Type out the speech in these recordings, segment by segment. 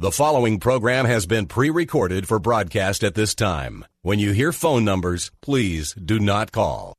The following program has been pre recorded for broadcast at this time. When you hear phone numbers, please do not call.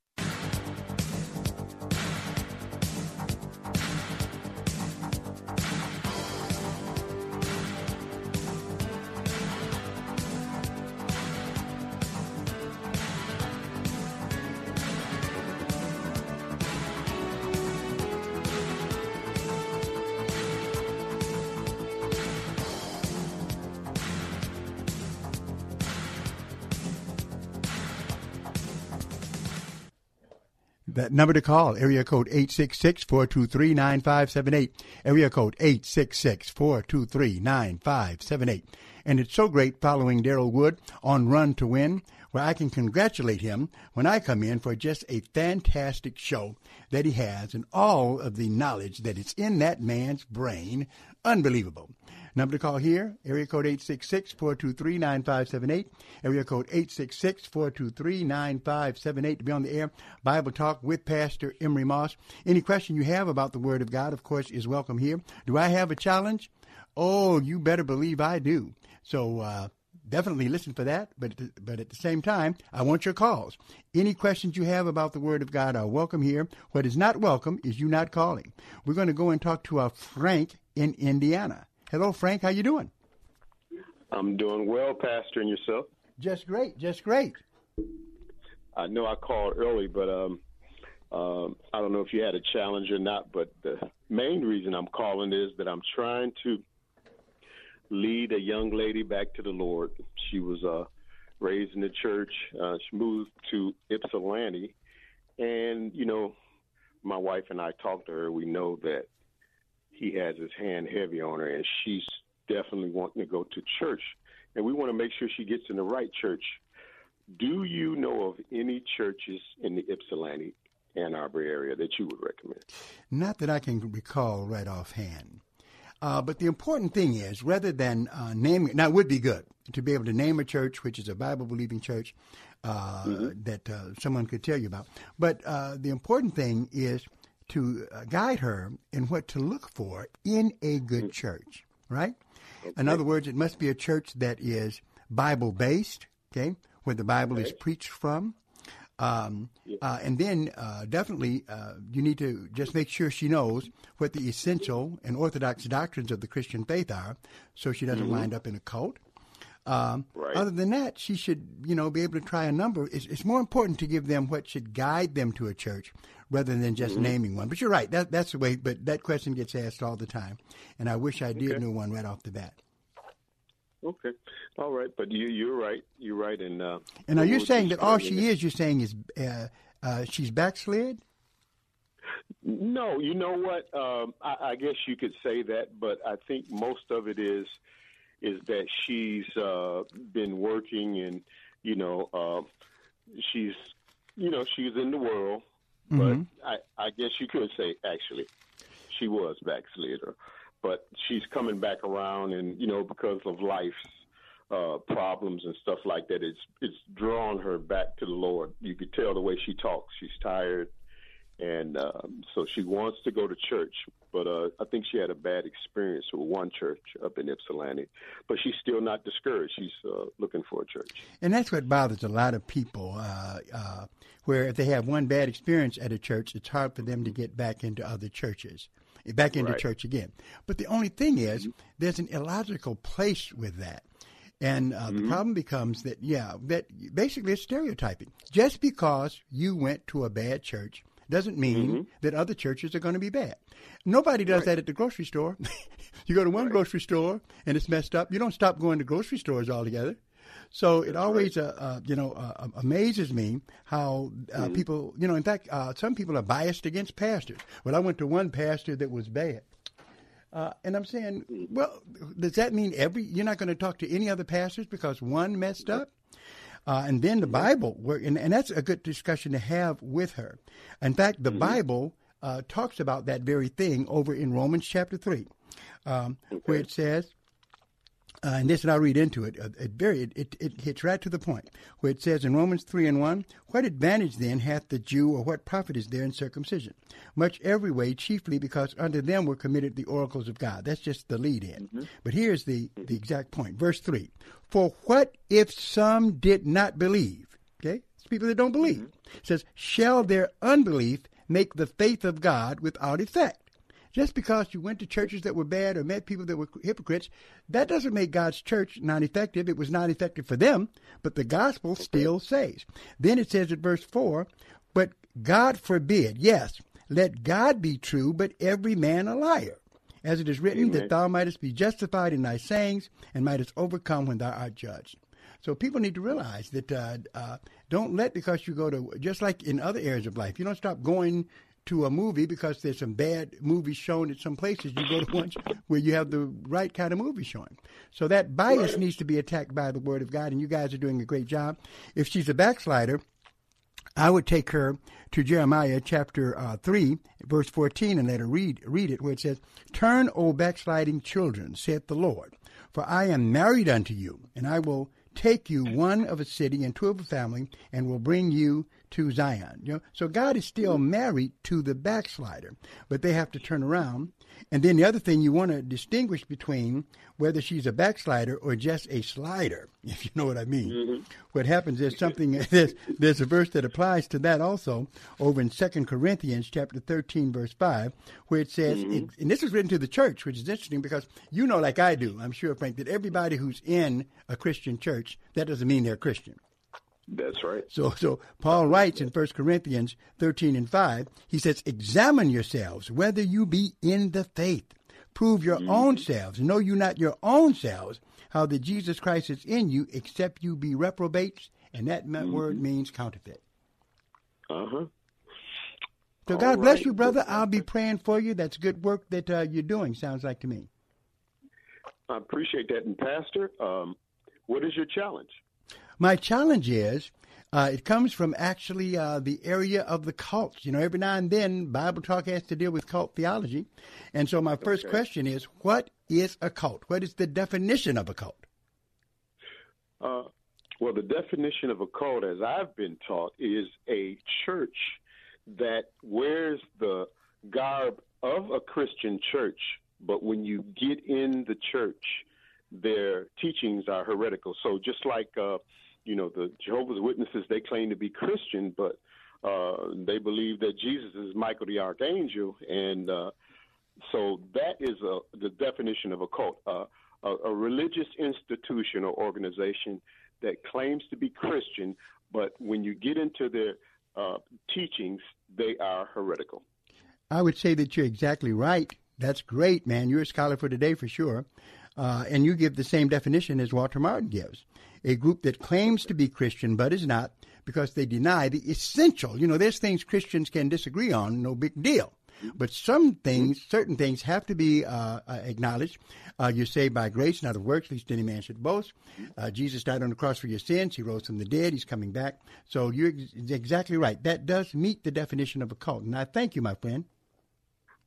Number to call, area code 866-423-9578. Area code 866-423-9578. And it's so great following Daryl Wood on Run to Win, where I can congratulate him when I come in for just a fantastic show that he has and all of the knowledge that is in that man's brain. Unbelievable. Number to call here, area code 866-423-9578. Area code 866-423-9578 to be on the air. Bible Talk with Pastor Emery Moss. Any question you have about the Word of God, of course, is welcome here. Do I have a challenge? Oh, you better believe I do. So, uh, definitely listen for that. But but at the same time, I want your calls. Any questions you have about the Word of God are welcome here. What is not welcome is you not calling. We're going to go and talk to our Frank in Indiana. Hello, Frank. How you doing? I'm doing well, Pastor, and yourself? Just great. Just great. I know I called early, but um, um, I don't know if you had a challenge or not. But the main reason I'm calling is that I'm trying to lead a young lady back to the Lord. She was uh, raised in the church. Uh, she moved to Ypsilanti, and you know, my wife and I talked to her. We know that he has his hand heavy on her, and she's definitely wanting to go to church. And we want to make sure she gets in the right church. Do you know of any churches in the Ypsilanti, Ann Arbor area that you would recommend? Not that I can recall right offhand. Uh, but the important thing is, rather than uh, naming, now it would be good to be able to name a church, which is a Bible believing church uh, mm-hmm. that uh, someone could tell you about. But uh, the important thing is to uh, guide her in what to look for in a good mm-hmm. church, right? In other words, it must be a church that is Bible based, okay, where the Bible is preached from. Um, uh, and then uh, definitely uh, you need to just make sure she knows what the essential and orthodox doctrines of the Christian faith are, so she doesn't mm-hmm. wind up in a cult. Um, right. Other than that, she should, you know, be able to try a number. It's, it's, more important to give them what should guide them to a church rather than just mm-hmm. naming one. But you're right. That, that's the way. But that question gets asked all the time, and I wish I did okay. know one right off the bat. Okay, all right. But you, you're right. You're right. And uh, and are you saying that all she is? You're saying is uh, uh, she's backslid? No, you know what? Um, I, I guess you could say that, but I think most of it is is that she's uh, been working and you know uh, she's you know she's in the world, mm-hmm. but I, I guess you could say actually she was backslidder, but she's coming back around and you know because of life's uh, problems and stuff like that, it's it's drawn her back to the Lord. You could tell the way she talks; she's tired and um, so she wants to go to church, but uh, I think she had a bad experience with one church up in Ypsilanti. But she's still not discouraged. She's uh, looking for a church, and that's what bothers a lot of people. Uh, uh, where if they have one bad experience at a church, it's hard for them to get back into other churches, back into right. church again. But the only thing is, mm-hmm. there's an illogical place with that. And uh, mm-hmm. the problem becomes that, yeah, that basically it's stereotyping. Just because you went to a bad church doesn't mean mm-hmm. that other churches are going to be bad. Nobody does right. that at the grocery store. you go to one right. grocery store and it's messed up. You don't stop going to grocery stores altogether. So it always, uh, uh, you know, uh, amazes me how uh, mm-hmm. people, you know, in fact, uh, some people are biased against pastors. Well, I went to one pastor that was bad. Uh, and I'm saying, well, does that mean every you're not going to talk to any other pastors because one messed up? Uh, and then the Bible, and, and that's a good discussion to have with her. In fact, the mm-hmm. Bible uh, talks about that very thing over in Romans chapter 3, um, okay. where it says, uh, and this, and I'll read into it. Uh, it very, it, it, it, hits right to the point, where it says in Romans three and one, "What advantage then hath the Jew, or what profit is there in circumcision? Much every way, chiefly because unto them were committed the oracles of God." That's just the lead in. Mm-hmm. But here's the the exact point, verse three: "For what if some did not believe?" Okay, it's people that don't believe. Mm-hmm. It says, "Shall their unbelief make the faith of God without effect?" Just because you went to churches that were bad or met people that were hypocrites, that doesn't make God's church non effective. It was not effective for them, but the gospel still saves. Then it says at verse 4 But God forbid, yes, let God be true, but every man a liar. As it is written, Amen. that thou mightest be justified in thy sayings and mightest overcome when thou art judged. So people need to realize that uh, uh, don't let because you go to just like in other areas of life, you don't stop going to a movie because there's some bad movies shown at some places. You go to ones where you have the right kind of movie showing. So that bias needs to be attacked by the Word of God, and you guys are doing a great job. If she's a backslider, I would take her to Jeremiah chapter uh, 3, verse 14, and let her read, read it, where it says, Turn, O backsliding children, saith the Lord, for I am married unto you, and I will take you one of a city and two of a family, and will bring you to Zion. You know? So God is still married to the backslider, but they have to turn around. And then the other thing you want to distinguish between whether she's a backslider or just a slider, if you know what I mean. Mm-hmm. What happens is something there's, there's a verse that applies to that also over in Second Corinthians chapter 13 verse 5 where it says mm-hmm. it, and this is written to the church which is interesting because you know like I do, I'm sure Frank that everybody who's in a Christian church that doesn't mean they're Christian. That's right. So, so Paul writes in 1 Corinthians 13 and 5, he says, Examine yourselves whether you be in the faith. Prove your mm-hmm. own selves. Know you not your own selves, how that Jesus Christ is in you, except you be reprobates. And that mm-hmm. word means counterfeit. Uh huh. So God All bless you, brother. I'll be praying for you. That's good work that uh, you're doing, sounds like to me. I appreciate that. And, Pastor, um, what is your challenge? My challenge is uh, it comes from actually uh, the area of the cults. You know, every now and then Bible Talk has to deal with cult theology. And so my first okay. question is what is a cult? What is the definition of a cult? Uh, well, the definition of a cult, as I've been taught, is a church that wears the garb of a Christian church, but when you get in the church, their teachings are heretical. So just like uh, you know, the Jehovah's Witnesses, they claim to be Christian, but uh, they believe that Jesus is Michael the Archangel. And uh, so that is a, the definition of a cult uh, a, a religious institution or organization that claims to be Christian, but when you get into their uh, teachings, they are heretical. I would say that you're exactly right. That's great, man. You're a scholar for today for sure. Uh, and you give the same definition as Walter Martin gives a group that claims to be Christian but is not because they deny the essential. You know, there's things Christians can disagree on, no big deal. But some things, certain things, have to be uh, uh, acknowledged. Uh, you're saved by grace, not of works, least any man should boast. Uh, Jesus died on the cross for your sins. He rose from the dead. He's coming back. So you're ex- exactly right. That does meet the definition of a cult. And I thank you, my friend.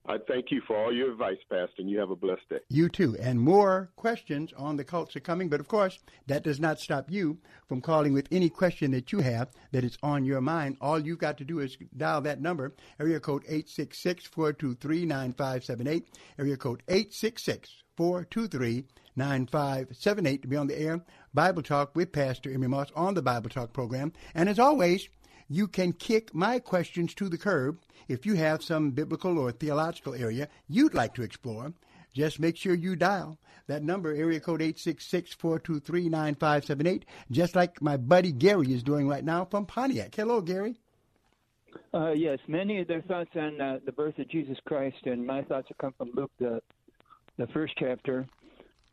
I thank you for all your advice, Pastor, and you have a blessed day. You too. And more questions on the cults are coming, but of course, that does not stop you from calling with any question that you have that is on your mind. All you've got to do is dial that number, area code 866 423 9578, area code 866 423 9578 to be on the air. Bible Talk with Pastor Emery Moss on the Bible Talk program. And as always, you can kick my questions to the curb if you have some biblical or theological area you'd like to explore. Just make sure you dial that number, area code 866-423-9578, just like my buddy Gary is doing right now from Pontiac. Hello, Gary. Uh, yes, many of their thoughts on uh, the birth of Jesus Christ, and my thoughts have come from Luke, the the first chapter,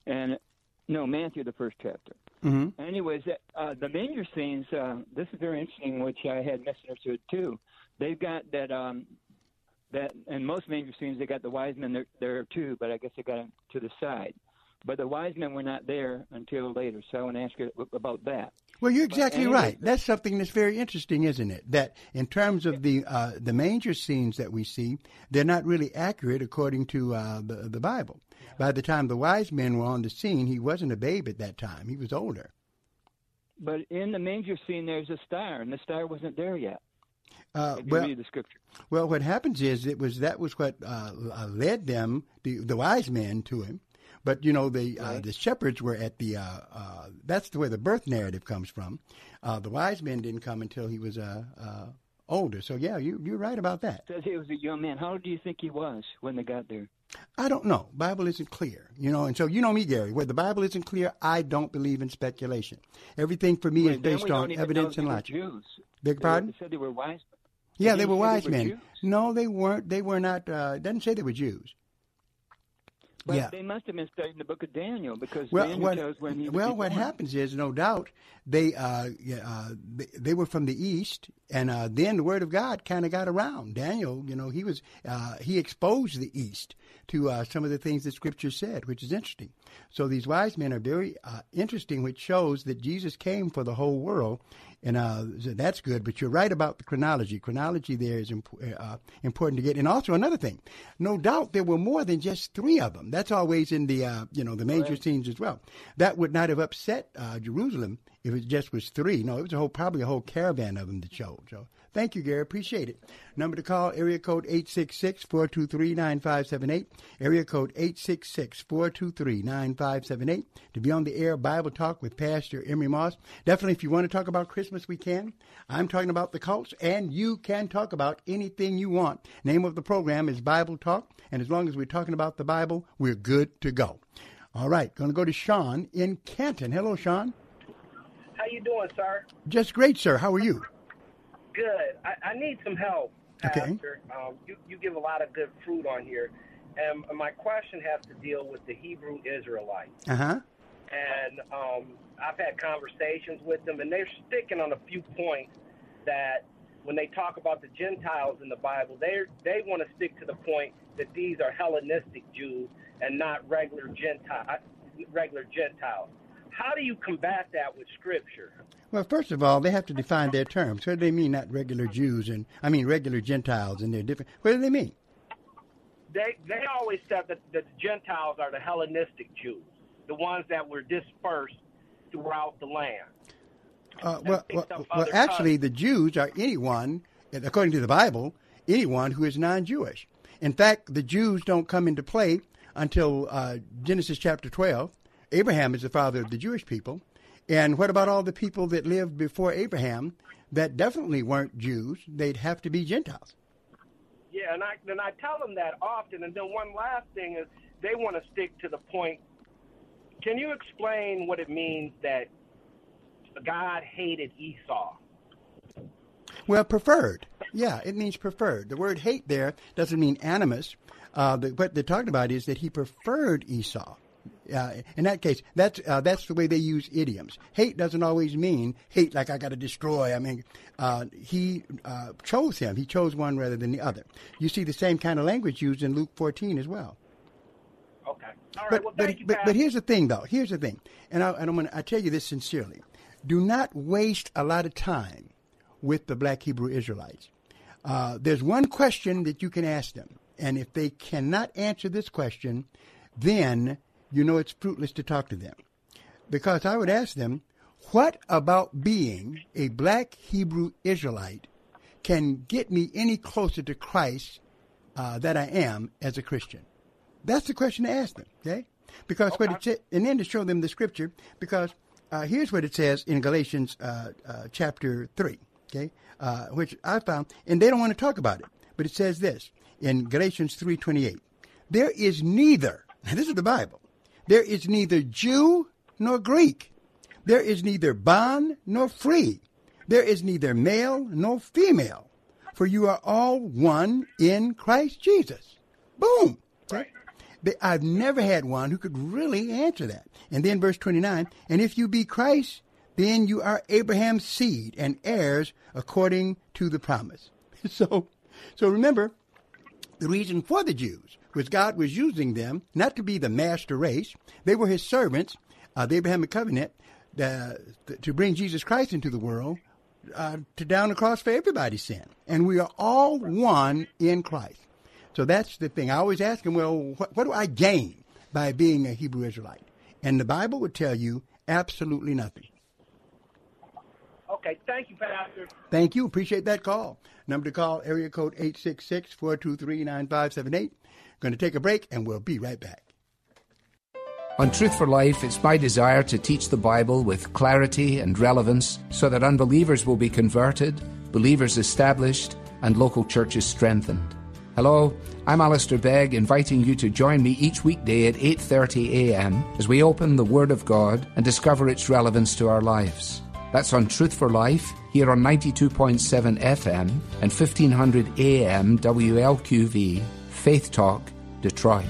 and no Matthew, the first chapter. Mm-hmm. Anyways, uh, the manger scenes. Uh, this is very interesting, which I had misunderstood too. They've got that um, that in most manger scenes they got the wise men there, there too, but I guess they got them to the side. But the wise men were not there until later, so I want to ask you about that. Well, you're exactly anyway, right. That's something that's very interesting, isn't it? That in terms of the uh, the manger scenes that we see, they're not really accurate according to uh, the the Bible. By the time the wise men were on the scene, he wasn't a babe at that time; he was older. But in the manger scene, there's a star, and the star wasn't there yet. Uh, well, the scripture. Well, what happens is it was that was what uh, uh, led them, the, the wise men, to him. But you know the uh, the shepherds were at the uh, uh, that's the where the birth narrative comes from. the wise men didn't come until he was older. So yeah, you you're right about that. Says he was a young man. How old do you think he was when they got there? I don't know. Bible isn't clear, you know, and so you know me, Gary. Where the Bible isn't clear, I don't believe in speculation. Everything for me is based on evidence and logic. Jews. Big pardon? They said they were wise. Yeah, they, they were wise they were men. Jews. No, they weren't. They were not. Uh, doesn't say they were Jews. But yeah. they must have been studying the book of Daniel because well, Daniel what, when he was. Well, what born. happens is, no doubt, they uh, uh, they, they, were from the east, and uh, then the word of God kind of got around. Daniel, you know, he was uh, he exposed the east to uh, some of the things that Scripture said, which is interesting. So these wise men are very uh, interesting, which shows that Jesus came for the whole world, and uh, that's good. But you're right about the chronology. Chronology there is imp- uh, important to get. And also another thing, no doubt there were more than just three of them. That's always in the uh, you know the major right. scenes as well. That would not have upset uh, Jerusalem if it just was three. No, it was a whole probably a whole caravan of them that showed. So Thank you, Gary. Appreciate it. Number to call, area code 866-423-9578. Area code 866-423-9578. To be on the air, Bible Talk with Pastor Emery Moss. Definitely, if you want to talk about Christmas, we can. I'm talking about the cults, and you can talk about anything you want. Name of the program is Bible Talk, and as long as we're talking about the Bible, we're good to go. All right, going to go to Sean in Canton. Hello, Sean. How you doing, sir? Just great, sir. How are you? Good. I, I need some help, Pastor. Okay. Um, you, you give a lot of good fruit on here. And my question has to deal with the Hebrew Israelites. Uh huh. And um, I've had conversations with them, and they're sticking on a few points that when they talk about the Gentiles in the Bible, they they want to stick to the point that these are Hellenistic Jews and not regular Gentile regular Gentiles. How do you combat that with Scripture? Well, first of all, they have to define their terms. What do they mean, not regular Jews and I mean regular Gentiles, and they're different. What do they mean? They they always said that, that the Gentiles are the Hellenistic Jews, the ones that were dispersed throughout the land. Uh, well, well, well actually, the Jews are anyone, according to the Bible, anyone who is non-Jewish. In fact, the Jews don't come into play until uh, Genesis chapter 12. Abraham is the father of the Jewish people. And what about all the people that lived before Abraham that definitely weren't Jews? They'd have to be Gentiles. Yeah, and I and I tell them that often. And then one last thing is they want to stick to the point. Can you explain what it means that God hated Esau? Well, preferred. Yeah, it means preferred. The word hate there doesn't mean animus. Uh, the, what they're talking about is that he preferred Esau. Uh, in that case, that's uh, that's the way they use idioms. Hate doesn't always mean hate like I got to destroy. I mean, uh, he uh, chose him. He chose one rather than the other. You see the same kind of language used in Luke 14 as well. Okay. All right. But well, but, you, but, but here's the thing, though. Here's the thing, and, I, and I'm gonna I tell you this sincerely. Do not waste a lot of time with the Black Hebrew Israelites. Uh, there's one question that you can ask them, and if they cannot answer this question, then you know it's fruitless to talk to them. Because I would ask them, what about being a black Hebrew Israelite can get me any closer to Christ uh, that I am as a Christian? That's the question to ask them, okay? Because okay. what it says, and then to show them the scripture, because uh, here's what it says in Galatians uh, uh chapter 3, okay? Uh, which I found, and they don't want to talk about it, but it says this in Galatians 3.28. There is neither, this is the Bible, there is neither Jew nor Greek. There is neither bond nor free. There is neither male nor female. For you are all one in Christ Jesus. Boom. Right. I've never had one who could really answer that. And then verse 29, and if you be Christ, then you are Abraham's seed and heirs according to the promise. So, so remember, the reason for the Jews was God was using them not to be the master race. They were his servants, uh, the Abrahamic covenant, uh, to bring Jesus Christ into the world, uh, to down the cross for everybody's sin. And we are all one in Christ. So that's the thing. I always ask him, well, what, what do I gain by being a Hebrew Israelite? And the Bible would tell you absolutely nothing. Okay, thank you, Pastor. Thank you. Appreciate that call. Number to call, area code 866-423-9578. Going to take a break, and we'll be right back. On Truth for Life, it's my desire to teach the Bible with clarity and relevance so that unbelievers will be converted, believers established, and local churches strengthened. Hello, I'm Alistair Begg, inviting you to join me each weekday at 8:30 a.m. as we open the Word of God and discover its relevance to our lives. That's on Truth for Life here on 92.7 FM and 1500 AM WLQV Faith Talk Detroit.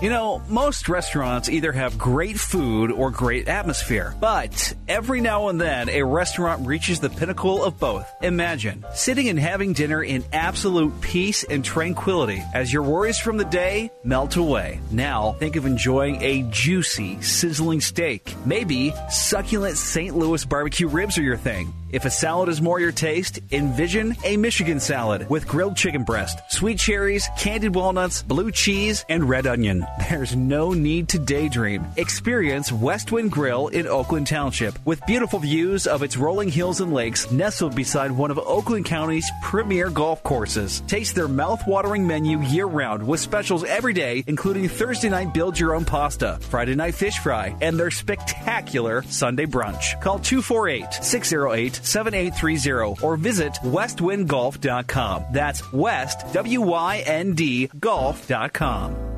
You know, most restaurants either have great food or great atmosphere, but every now and then a restaurant reaches the pinnacle of both. Imagine sitting and having dinner in absolute peace and tranquility as your worries from the day melt away. Now, think of enjoying a juicy, sizzling steak. Maybe succulent St. Louis barbecue ribs are your thing. If a salad is more your taste, envision a Michigan salad with grilled chicken breast, sweet cherries, candied walnuts, blue cheese, and red onion. There's no need to daydream. Experience Westwynd Grill in Oakland Township with beautiful views of its rolling hills and lakes nestled beside one of Oakland County's premier golf courses. Taste their mouth-watering menu year-round with specials every day, including Thursday night build your own pasta, Friday night fish fry, and their spectacular Sunday brunch. Call 248 608 7830 or visit westwyndgolf.com. That's west, W Y N D, golf.com.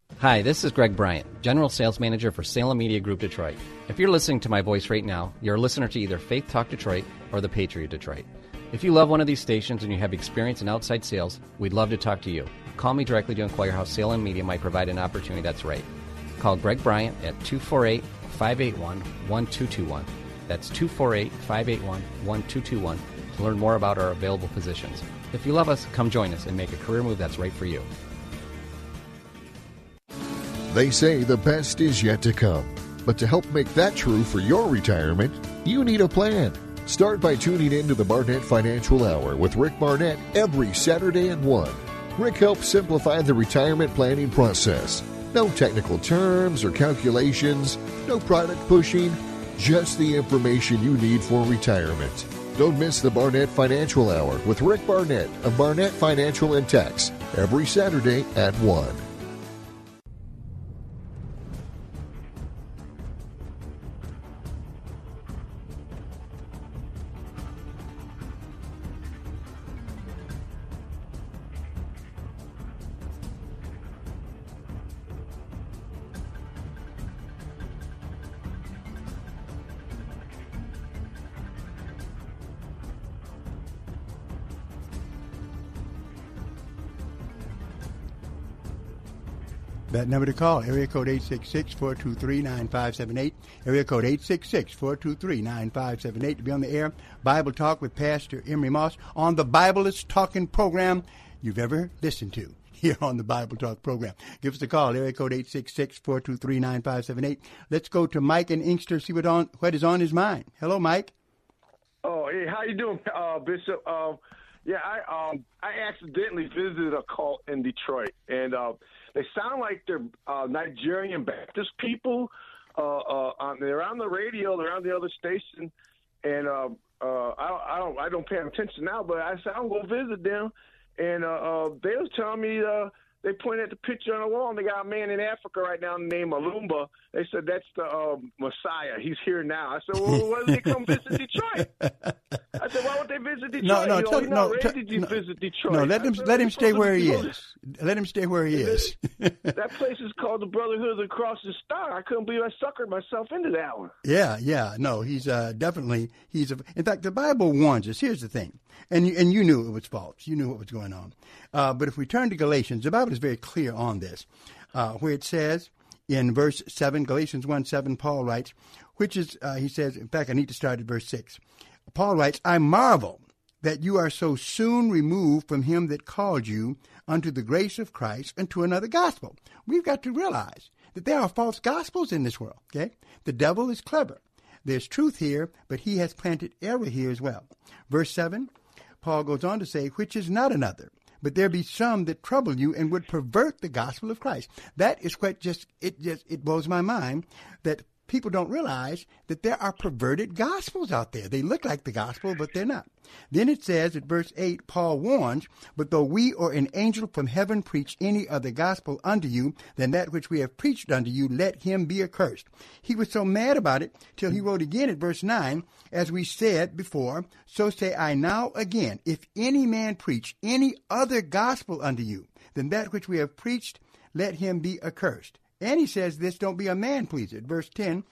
Hi, this is Greg Bryant, General Sales Manager for Salem Media Group Detroit. If you're listening to my voice right now, you're a listener to either Faith Talk Detroit or The Patriot Detroit. If you love one of these stations and you have experience in outside sales, we'd love to talk to you. Call me directly to inquire how Salem Media might provide an opportunity that's right. Call Greg Bryant at 248 581 1221. That's 248 581 1221 to learn more about our available positions. If you love us, come join us and make a career move that's right for you. They say the best is yet to come. But to help make that true for your retirement, you need a plan. Start by tuning in to the Barnett Financial Hour with Rick Barnett every Saturday at 1. Rick helps simplify the retirement planning process. No technical terms or calculations, no product pushing, just the information you need for retirement. Don't miss the Barnett Financial Hour with Rick Barnett of Barnett Financial and Tax every Saturday at 1. That number to call, area code 866-423-9578, area code 866-423-9578 to be on the air. Bible Talk with Pastor Emery Moss on the Biblist Talking program you've ever listened to here on the Bible Talk program. Give us a call, area code 866-423-9578. Let's go to Mike in Inkster, see what on what is on his mind. Hello, Mike. Oh, hey, how you doing, uh, Bishop? Uh, yeah, I um, I accidentally visited a cult in Detroit, and uh, they sound like they're uh, Nigerian Baptist people. Uh, uh, on, they're on the radio, they're on the other station, and uh, uh, I, I don't I don't pay attention now. But I said I'm gonna visit them, and uh, uh, they was telling me uh, they pointed at the picture on the wall, and they got a man in Africa right now named Olumba. They said that's the uh, Messiah. He's here now. I said, well, why did they come visit Detroit? I said, why would they visit Detroit? No, no, you know, tell, no, not tell, ready to no, visit Detroit. no. Let him said, let him stay where he is. Let him stay where he is. that place is called the Brotherhood of the Cross and Star. I couldn't believe I suckered myself into that one. Yeah, yeah, no, he's uh, definitely he's. A, in fact, the Bible warns us. Here's the thing, and you, and you knew it was false. You knew what was going on. Uh, but if we turn to Galatians, the Bible is very clear on this, uh, where it says in verse seven, Galatians one seven, Paul writes, which is uh, he says. In fact, I need to start at verse six. Paul writes, "I marvel that you are so soon removed from him that called you unto the grace of Christ unto another gospel." We've got to realize that there are false gospels in this world. Okay, the devil is clever. There's truth here, but he has planted error here as well. Verse 7, Paul goes on to say, which is not another, but there be some that trouble you and would pervert the gospel of Christ. That is what just, it just, it blows my mind that people don't realize that there are perverted gospels out there. They look like the gospel, but they're not. Then it says at verse 8, Paul warns, But though we or an angel from heaven preach any other gospel unto you than that which we have preached unto you, let him be accursed. He was so mad about it till he wrote again at verse 9, As we said before, so say I now again, if any man preach any other gospel unto you than that which we have preached, let him be accursed. And he says this, don't be a man pleaser. Verse 10,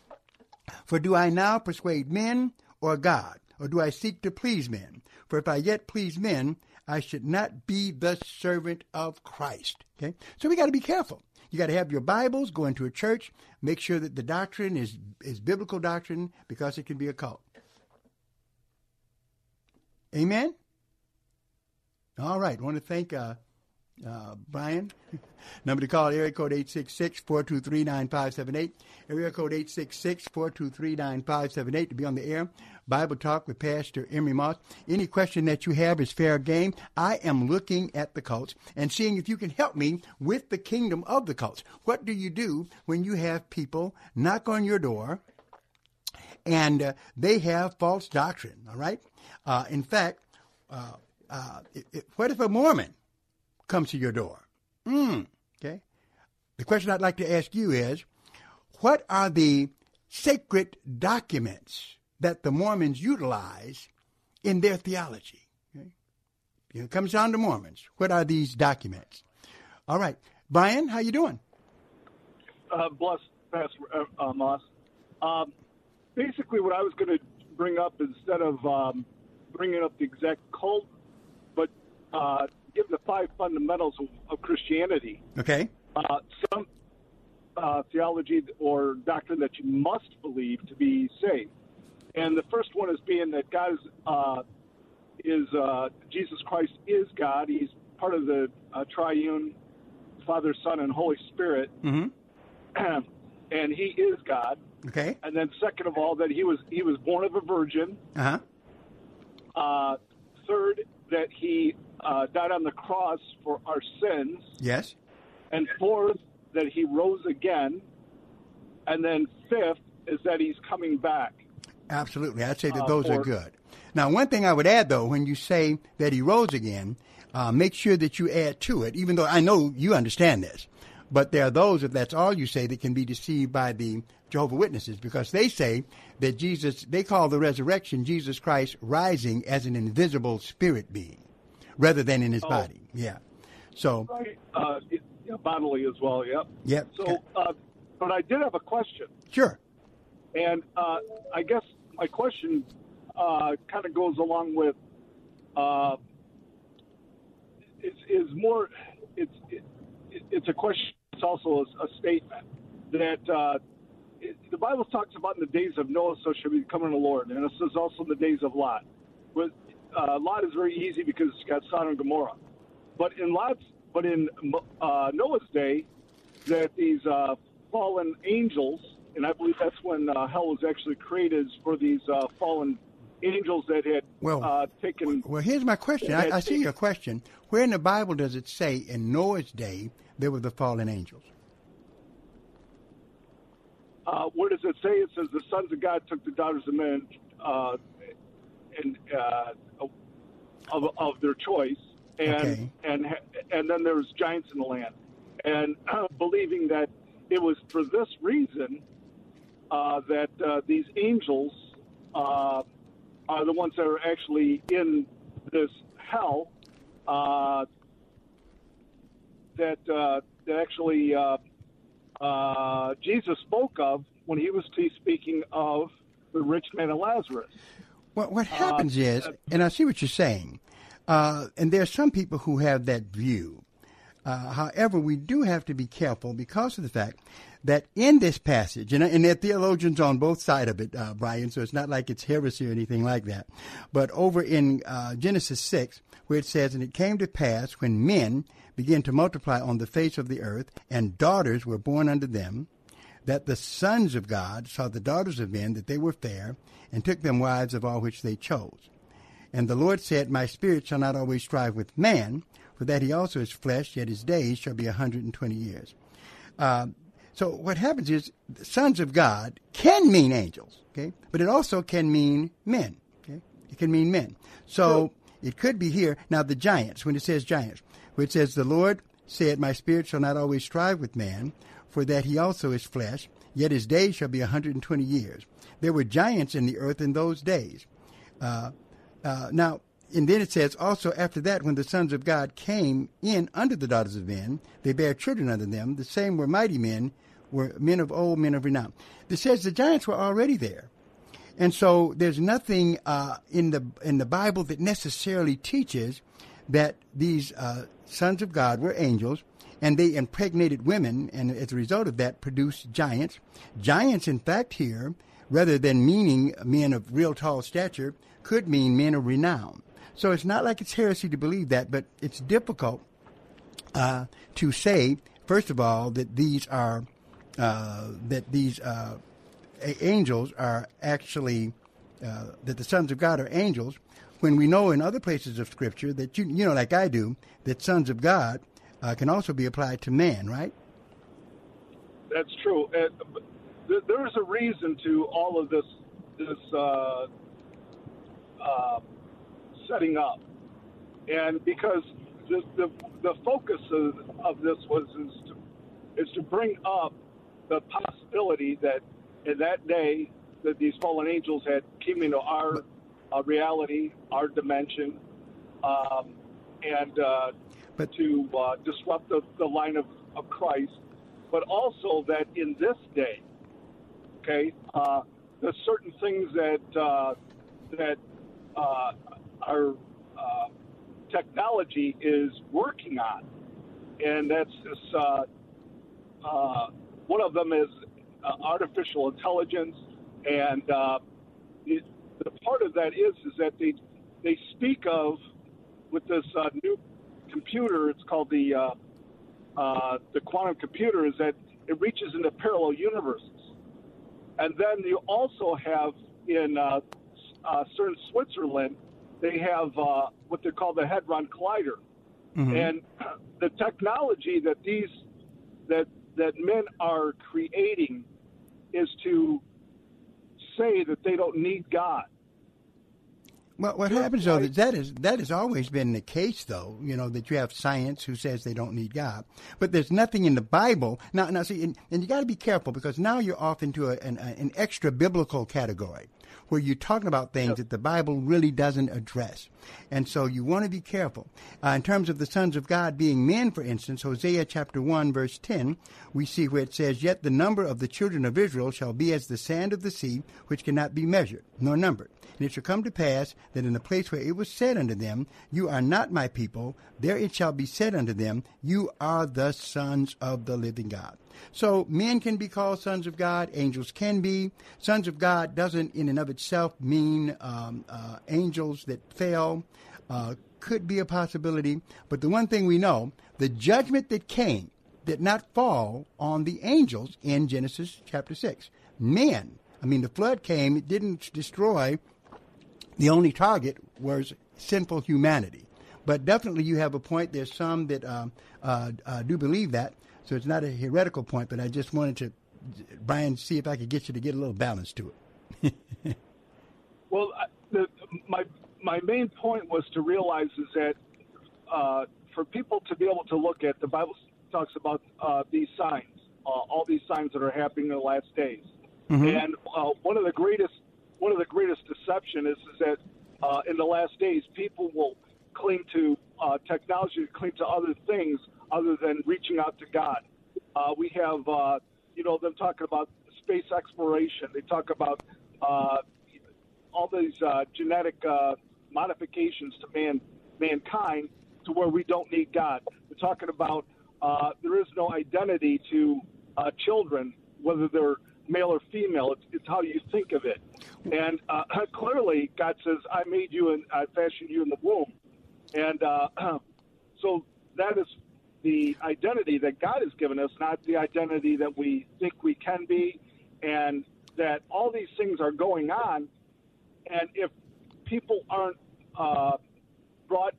For do I now persuade men or God? Or do I seek to please men? For if I yet please men, I should not be the servant of Christ. Okay? So we got to be careful. You got to have your Bibles, go into a church, make sure that the doctrine is, is biblical doctrine because it can be a cult. Amen? All right. I want to thank uh, uh, Brian. Number to call, area code 866-423-9578. Area code 866-423-9578 to be on the air. Bible Talk with Pastor Emery Moss. Any question that you have is fair game. I am looking at the cults and seeing if you can help me with the kingdom of the cults. What do you do when you have people knock on your door and uh, they have false doctrine, all right? Uh, in fact, uh, uh it, it, what if a Mormon comes to your door? Mm, okay. The question I'd like to ask you is, what are the sacred documents that the Mormons utilize in their theology? Okay? It comes down to Mormons. What are these documents? All right, Brian, how you doing? Uh, bless, Pastor uh, uh, Moss. Um, basically, what I was going to bring up instead of um, bringing up the exact cult, but uh, give the five fundamentals of, of Christianity. Okay. Uh, some uh, theology or doctrine that you must believe to be saved. And the first one is being that God is, uh, is uh, Jesus Christ is God. He's part of the uh, triune Father, Son, and Holy Spirit. Mm-hmm. and He is God. Okay. And then, second of all, that He was He was born of a virgin. Uh-huh. Uh, third, that He uh, died on the cross for our sins. Yes. And fourth, that he rose again. And then fifth is that he's coming back. Absolutely. I'd say that Uh, those are good. Now, one thing I would add, though, when you say that he rose again, uh, make sure that you add to it, even though I know you understand this. But there are those, if that's all you say, that can be deceived by the Jehovah Witnesses because they say that Jesus, they call the resurrection Jesus Christ rising as an invisible spirit being rather than in his Oh. body. Yeah. So, Right. Uh, it- yeah, bodily as well, yep. Yep. So, uh, but I did have a question. sure. And uh, I guess my question uh, kind of goes along with uh, it's is more it's it, it's a question. It's also a, a statement that uh, the Bible talks about in the days of Noah, so shall be coming the Lord, and this is also in the days of Lot. But uh, Lot is very easy because it's got Sodom and Gomorrah. But in Lot's, but in uh, Noah's day, that these uh, fallen angels, and I believe that's when uh, hell was actually created is for these uh, fallen angels that had Well, uh, taken. Well, here's my question. I, I see your question. Where in the Bible does it say in Noah's day there were the fallen angels? Uh, where does it say? It says the sons of God took the daughters of men, and uh, of, of their choice. and Okay. and and then there's giants in the land, and uh, believing that it was for this reason uh, that uh, these angels uh, are the ones that are actually in this hell uh, that uh, that actually uh, uh, Jesus spoke of when he was speaking of the rich man and Lazarus. What what happens Uh, is, and I see what you're saying, uh, and there are some people who have that view. Uh, however, we do have to be careful because of the fact that in this passage, and, and there are theologians on both sides of it, uh, Brian, so it's not like it's heresy or anything like that. But over in uh, Genesis 6, where it says, And it came to pass when men began to multiply on the face of the earth, and daughters were born unto them, that the sons of God saw the daughters of men that they were fair, and took them wives of all which they chose. And the Lord said, My spirit shall not always strive with man, for that he also is flesh, yet his days shall be a hundred and twenty years. Uh, so what happens is, the sons of God can mean angels, okay, but it also can mean men. Okay, it can mean men. So it could be here now. The giants, when it says giants, where it says the Lord said, My spirit shall not always strive with man, for that he also is flesh, yet his days shall be a hundred and twenty years. There were giants in the earth in those days. Uh, uh, now, and then it says, also after that, when the sons of God came in under the daughters of men, they bare children unto them. The same were mighty men, were men of old, men of renown. It says the giants were already there. And so there's nothing uh, in the in the Bible that necessarily teaches that these uh, sons of God were angels, and they impregnated women, and as a result of that, produced giants. Giants, in fact, here, rather than meaning men of real tall stature, could mean men of renown. So it's not like it's heresy to believe that, but it's difficult uh, to say, first of all, that these are uh, that these uh, angels are actually uh, that the sons of God are angels, when we know in other places of Scripture that you you know like I do that sons of God uh, can also be applied to man, right? That's true. Th- there is a reason to all of this this uh, uh, setting up, and because the the, the focus of, of this was is to, is to bring up the possibility that in that day that these fallen angels had came into our uh, reality, our dimension, um, and uh, but to uh, disrupt the, the line of, of Christ, but also that in this day, okay, uh, there's certain things that uh, that uh, our uh, technology is working on, and that's this. Uh, uh, one of them is artificial intelligence, and it, the part of that is is that they they speak of with this new computer. It's called the uh, uh, the quantum computer. Is that it reaches into parallel universes, and then you also have in uh, uh, certain Switzerland, they have uh, what they call the Hadron Collider, Mm-hmm. and the technology that these that that men are creating is to say that they don't need God. Well, what happens though is that is that has always been the case, though. You know that you have science who says they don't need God, but there's nothing in the Bible. Now, now see, and, and you got to be careful because now you're off into a, an, an extra biblical category where you're talking about things that the Bible really doesn't address, and so you want to be careful. Uh, in terms of the sons of God being men, for instance, Hosea chapter one verse ten, we see where it says, "Yet the number of the children of Israel shall be as the sand of the sea, which cannot be measured nor numbered." And it shall come to pass that in the place where it was said unto them, You are not my people, there it shall be said unto them, You are the sons of the living God. So men can be called sons of God, angels can be. Sons of God doesn't in and of itself mean um, uh, angels that fell. Uh, could be a possibility. But the one thing we know, the judgment that came did not fall on the angels in Genesis chapter 6. Men, I mean, the flood came, it didn't destroy the only target was sinful humanity. But definitely, you have a point. There's some that um, uh, uh, do believe that, so it's not a heretical point. But I just wanted to, Brian, see if I could get you to get a little balance to it. Well, the, my my main point was to realize is that uh, for people to be able to look at the Bible talks about uh, these signs, uh, all these signs that are happening in the last days, mm-hmm. and uh, one of the greatest one of the greatest deception is, is that uh, in the last days people will cling to uh, technology, to cling to other things other than reaching out to God. Uh, we have, uh, you know, them talking about space exploration. They talk about uh, all these uh, genetic uh, modifications to man mankind to where we don't need God. They're talking about uh, there is no identity to uh, children, whether they're male or female. It's, it's how you think of it. And uh, clearly, God says, "I made you and I fashioned you in the womb," and uh, so that is the identity that God has given us, not the identity that we think we can be, and that all these things are going on. And if people aren't uh, brought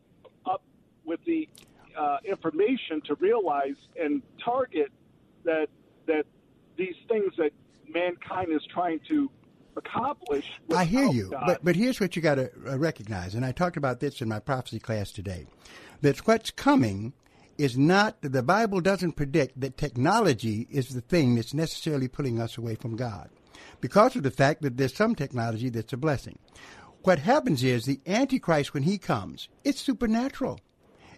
up with the uh, information to realize and target that that these things that mankind is trying to accomplish. I hear you, God. but but here's what you got to uh, recognize, and I talked about this in my prophecy class today. That what's coming is not the Bible doesn't predict that technology is the thing that's necessarily pulling us away from God, because of the fact that there's some technology that's a blessing. What happens is the Antichrist, when he comes, it's supernatural.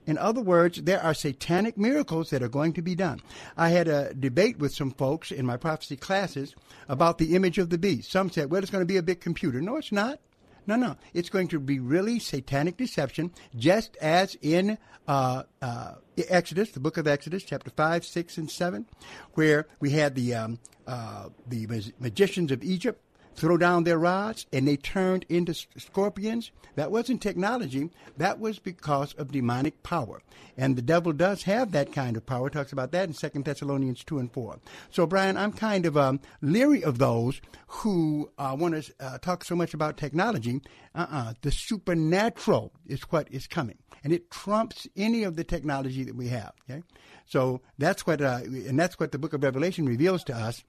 In other words, there are satanic miracles that are going to be done. I had a debate with some folks in my prophecy classes about the image of the beast. Some said, well, it's going to be a big computer. No, it's not. No, no. It's going to be really satanic deception, just as in uh, uh, Exodus, the book of Exodus, chapter 5, 6, and 7, where we had the, um, uh, the magicians of Egypt throw down their rods and they turned into scorpions. That wasn't technology. That was because of demonic power. And the devil does have that kind of power. It talks about that in Second Thessalonians 2 and 4. So, Brian, I'm kind of um, leery of those who uh, want to uh, talk so much about technology. Uh-uh. The supernatural is what is coming. And it trumps any of the technology that we have. Okay? So that's what, uh, and that's what the book of Revelation reveals to us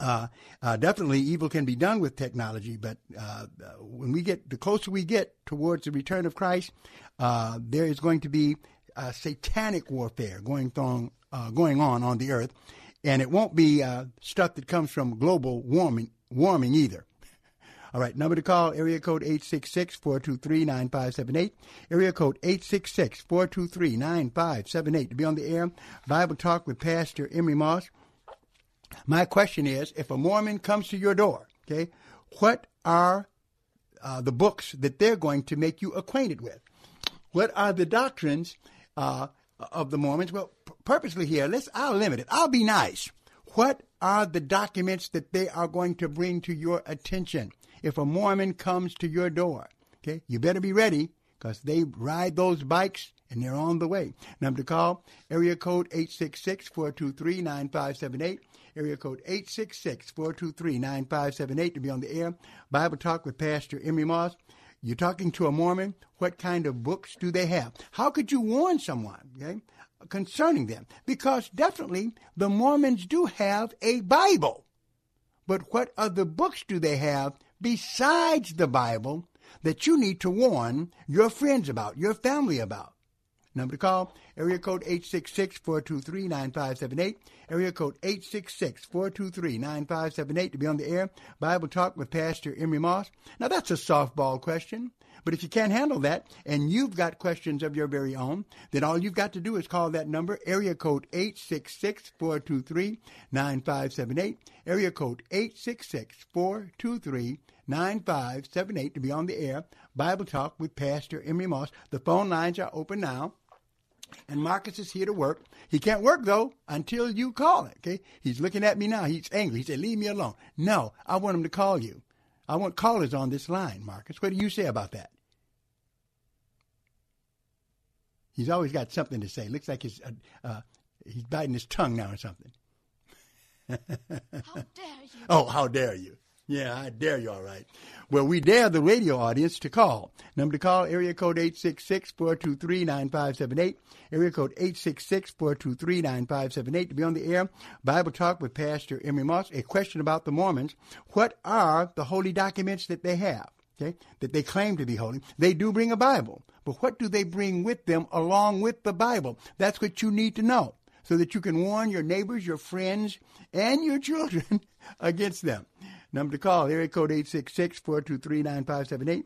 uh, uh, definitely, evil can be done with technology, but uh, when we get the closer we get towards the return of Christ, uh, there is going to be satanic warfare going on uh, going on on the earth, and it won't be uh, stuff that comes from global warming warming either. All right, number to call, area code 866-423-9578. Area code 866-423-9578. To be on the air, Bible Talk with Pastor Emery Moss. My question is if a Mormon comes to your door, okay, what are uh, the books that they're going to make you acquainted with? What are the doctrines uh, of the Mormons? Well, purposely here, let's, I'll limit it. I'll be nice. What are the documents that they are going to bring to your attention if a Mormon comes to your door? Okay, you better be ready because they ride those bikes and they're on the way. Number to call, area code 866 423 9578 area code 866-423-9578 to be on the air. Bible Talk with Pastor Emery Moss. You're talking to a Mormon. What kind of books do they have? How could you warn someone okay, concerning them? Because definitely the Mormons do have a Bible. But what other books do they have besides the Bible that you need to warn your friends about, your family about? Number to call, area code 866-423-9578. Area code 866-423-9578 to be on the air. Bible Talk with Pastor Emery Moss. Now that's a softball question. But if you can't handle that and you've got questions of your very own, then all you've got to do is call that number, area code 866-423-9578. Area code 866-423-9578 to be on the air. Bible Talk with Pastor Emery Moss. The phone lines are open now. And Marcus is here to work. He can't work though until you call it. Okay? He's looking at me now. He's angry. He said, "Leave me alone." No, I want him to call you. I want callers on this line, Marcus. What do you say about that? He's always got something to say. Looks like he's uh, uh, he's biting his tongue now or something. how dare you? Oh, how dare you! Yeah, I dare you, all right. Well, we dare the radio audience to call. Number to call, area code 866-423-9578. Area code 866-423-9578 to be on the air. Bible Talk with Pastor Emery Moss. A question about the Mormons. What are the holy documents that they have? okay, that they claim to be holy, they do bring a Bible. But what do they bring with them along with the Bible? That's what you need to know so that you can warn your neighbors, your friends, and your children against them. Number to call, area code 866-423-9578.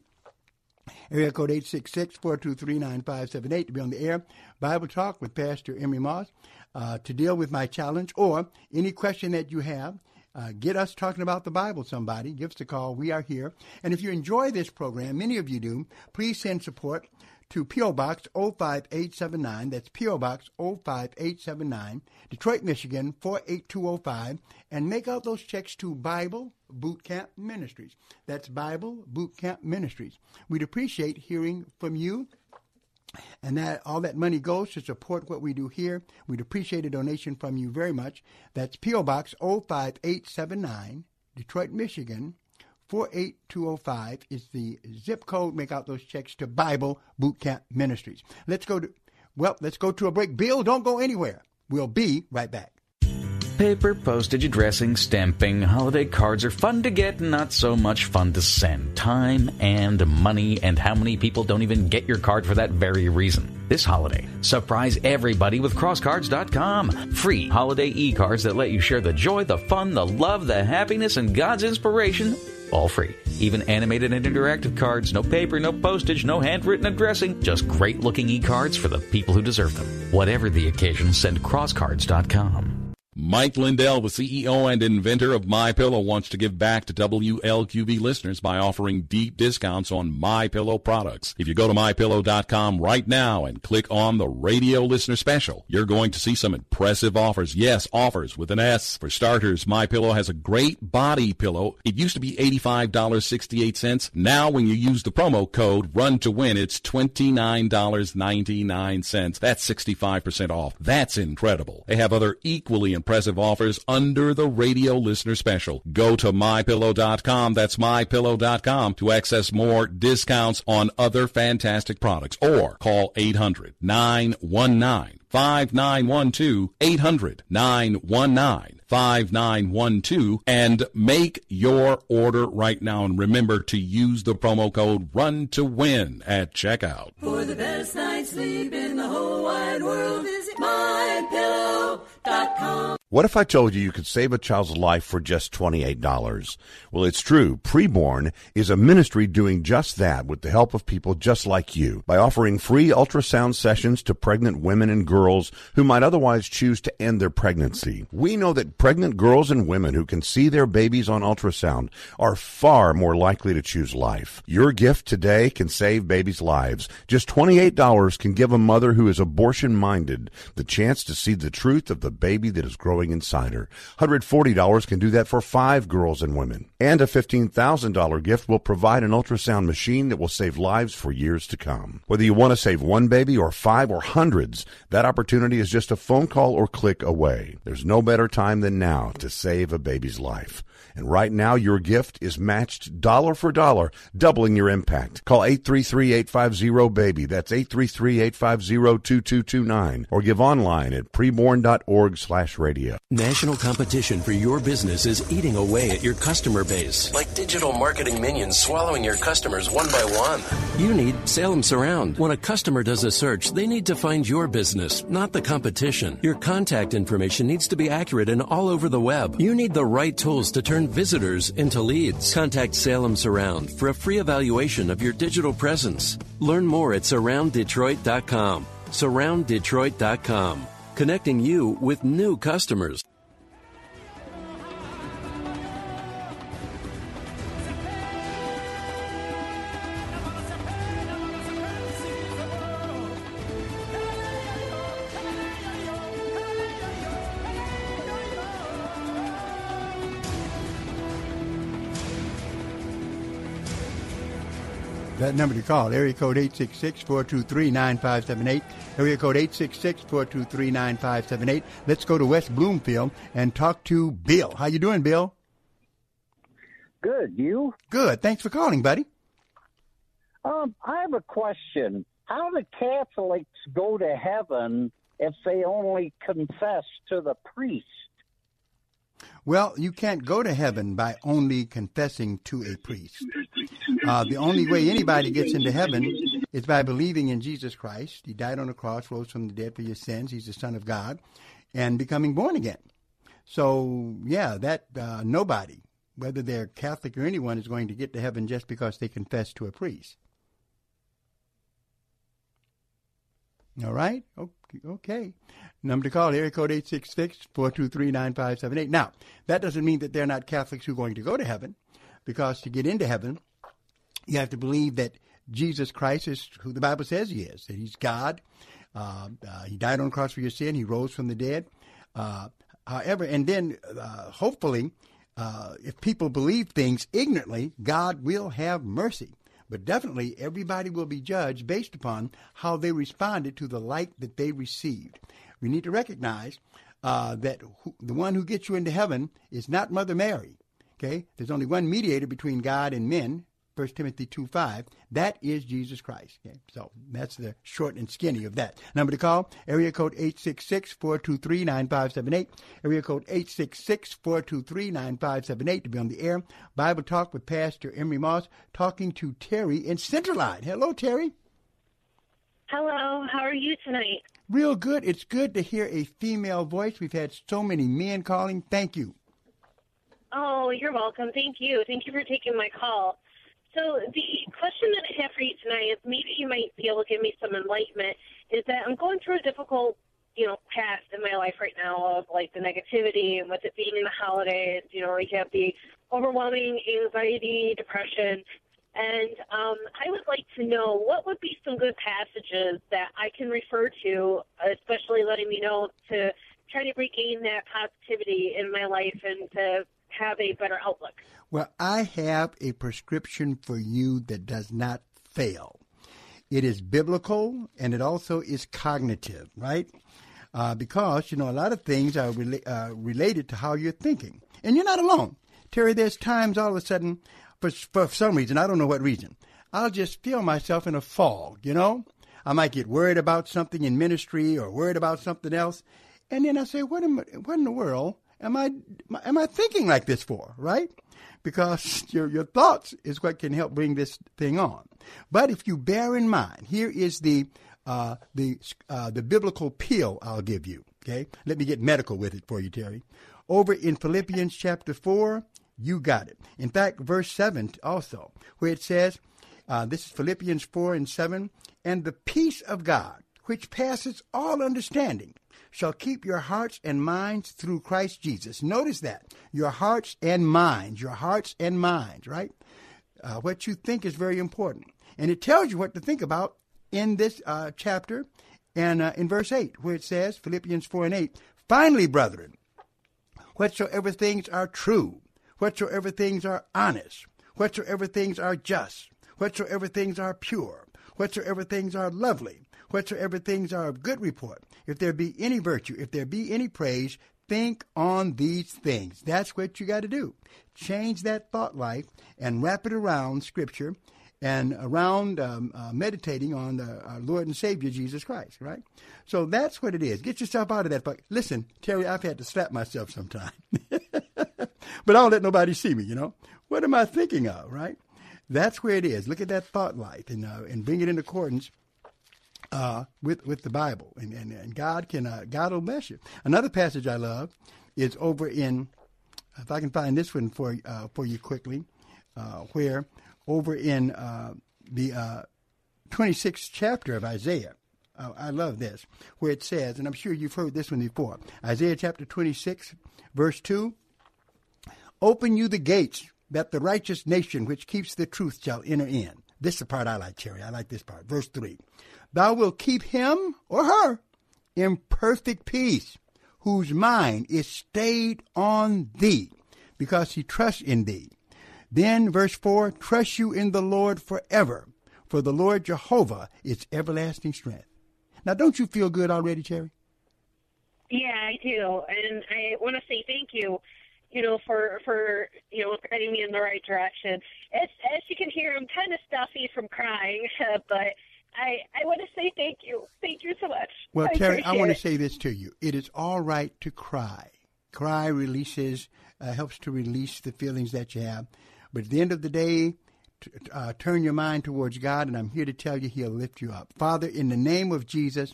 Area code 866-423-9578 to be on the air. Bible Talk with Pastor Emery Moss uh, to deal with my challenge or any question that you have. Uh, get us talking about the Bible, somebody. Give us a call. We are here. And if you enjoy this program, many of you do, please send support to P.O. Box 05879. That's P.O. Box 05879, Detroit, Michigan 48205. And make out those checks to Bible Boot Camp Ministries. That's Bible Boot Camp Ministries. We'd appreciate hearing from you. And that all that money goes to support what we do here. We'd appreciate a donation from you very much. That's P.O. Box 05879, Detroit, Michigan 48205 is the zip code. Make out those checks to Bible Boot Camp Ministries. Let's go to, well, let's go to a break. Bill, don't go anywhere. We'll be right back. Paper, postage, addressing, stamping, holiday cards are fun to get, not so much fun to send. Time and money, and how many people don't even get your card for that very reason. This holiday, surprise everybody with crosscards.com. Free holiday e cards that let you share the joy, the fun, the love, the happiness, and God's inspiration all free. Even animated and interactive cards, no paper, no postage, no handwritten addressing, just great looking e cards for the people who deserve them. Whatever the occasion, send crosscards.com. Mike Lindell, the CEO and inventor of My Pillow, wants to give back to WLQV listeners by offering deep discounts on My Pillow products. If you go to mypillow.com right now and click on the radio listener special, you're going to see some impressive offers. Yes, offers with an S. For starters, My Pillow has a great body pillow. It used to be $85.68. Now when you use the promo code RUN to win, it's $29.99. That's 65% off. That's incredible. They have other equally impressive impressive offers under the radio listener special. Go to mypillow.com. That's mypillow.com to access more discounts on other fantastic products or call 800 919 5912 800 919 5912 and make your order right now. And remember to use the promo code RUN to win at checkout. For the best night's sleep in the whole wide world, visit mypillow.com. What if I told you you could save a child's life for just $28? Well, it's true. Preborn is a ministry doing just that with the help of people just like you by offering free ultrasound sessions to pregnant women and girls who might otherwise choose to end their pregnancy. We know that pregnant girls and women who can see their babies on ultrasound are far more likely to choose life. Your gift today can save babies' lives. Just $28 can give a mother who is abortion minded the chance to see the truth of the baby that is growing inside her. $140 can do that for five girls and women. And a $15,000 gift will provide an ultrasound machine that will save lives for years to come. Whether you want to save one baby or five or hundreds, that opportunity is just a phone call or click away. There's no better time than now to save a baby's life. And right now, your gift is matched dollar for dollar, doubling your impact. Call 833-850-BABY. That's 833-850-2229. Or give online at preborn.org slash radio. National competition for your business is eating away at your customer base. Like digital marketing minions swallowing your customers one by one. You need Salem Surround. When a customer does a search, they need to find your business, not the competition. Your contact information needs to be accurate and all over the web. You need the right tools to turn visitors into leads. Contact Salem Surround for a free evaluation of your digital presence. Learn more at surrounddetroit.com. Surrounddetroit.com. Connecting you with new customers. That number to call, area code 866-423-9578, area code 866-423-9578. Let's go to West Bloomfield and talk to Bill. How you doing, Bill? Good. You? Good. Thanks for calling, buddy. Um, I have a question. How do Catholics go to heaven if they only confess to the priest? Well, you can't go to heaven by only confessing to a priest. Uh, the only way anybody gets into heaven is by believing in Jesus Christ. He died on the cross, rose from the dead for your sins. He's the Son of God, and becoming born again. So, yeah, that uh, nobody, whether they're Catholic or anyone, is going to get to heaven just because they confess to a priest. All right? Okay. Number to call, area code 866-423-9578. Now, that doesn't mean that they're not Catholics who are going to go to heaven, because to get into heaven, you have to believe that Jesus Christ is who the Bible says he is, that he's God. Uh, uh, he died on the cross for your sin. He rose from the dead. Uh, however, and then uh, hopefully, uh, if people believe things ignorantly, God will have mercy. But definitely, everybody will be judged based upon how they responded to the light that they received. We need to recognize uh, that who, the one who gets you into heaven is not Mother Mary. Okay, there's only one mediator between God and men, 1 Timothy 2 5. That is Jesus Christ. Okay? So that's the short and skinny of that. Number to call, area code 866 423 9578. Area code 866 423 9578 to be on the air. Bible Talk with Pastor Emery Moss, talking to Terry in Centerline. Hello, Terry. Hello, how are you tonight? Real good. It's good to hear a female voice. We've had so many men calling. Thank you. Oh, you're welcome. Thank you. Thank you for taking my call. So the question that I have for you tonight is maybe you might be able to give me some enlightenment. Is that I'm going through a difficult, you know, past in my life right now of like the negativity and with it being in the holidays. You know, you have the overwhelming anxiety, depression, and um, I would like to know what would be some good passages that I can refer to, especially letting me know to try to regain that positivity in my life and to have a better outlook. Well, I have a prescription for you that does not fail. It is biblical and it also is cognitive, right? Uh, because, you know, a lot of things are rela- uh, related to how you're thinking. And you're not alone. Terry, there's times all of a sudden, for, for some reason, I don't know what reason, I'll just feel myself in a fog, you know? I might get worried about something in ministry or worried about something else. And then I say, what, am, what in the world am I am I thinking like this for? Right? Because your your thoughts is what can help bring this thing on. But if you bear in mind, here is the uh, the uh, the biblical pill I'll give you. Okay, let me get medical with it for you, Terry. Over in Philippians chapter four, you got it. In fact, verse seven also, where it says, uh, this is Philippians four and seven, and the peace of God, which passes all understanding shall keep your hearts and minds through Christ Jesus. Notice that. Your hearts and minds, your hearts and minds, right? Uh, what you think is very important. And it tells you what to think about in this uh, chapter and uh, in verse 8, where it says, Philippians 4 and 8, Finally, brethren, whatsoever things are true, whatsoever things are honest, whatsoever things are just, whatsoever things are pure, whatsoever things are lovely, whatsoever things are of good report, if there be any virtue, if there be any praise, think on these things. That's what you got to do. Change that thought life and wrap it around Scripture and around um, uh, meditating on the, our Lord and Savior Jesus Christ, right? So that's what it is. Get yourself out of that. But listen, Terry, I've had to slap myself sometime, but I don't let nobody see me. You know, what am I thinking of, right? That's where it is. Look at that thought life and uh, and bring it in accordance uh, with with the Bible, and and, and God can uh, God will bless you. Another passage I love is over in, if I can find this one for uh, for you quickly, uh, where over in uh, the 26th uh, chapter of Isaiah. I love this, where it says, and I'm sure you've heard this one before. Isaiah chapter 26, verse 2 Open you the gates, that the righteous nation which keeps the truth shall enter in. This is the part I like, Terry. I like this part. Verse 3 Thou wilt keep him or her in perfect peace, whose mind is stayed on thee, because he trusts in thee. Then, verse 4 Trust you in the Lord forever, for the Lord Jehovah is everlasting strength. Now, don't you feel good already, Terry? Yeah, I do. And I want to say thank you, you know, for, for you know, guiding me in the right direction. As, as you can hear, I'm kind of stuffy from crying, but I, I want to say thank you. Thank you so much. Well, I Terry, I want to say this to you. It is all right to cry. Cry releases, uh, helps to release the feelings that you have. But at the end of the day, uh, turn your mind towards God, and I'm here to tell you He'll lift you up. Father, in the name of Jesus,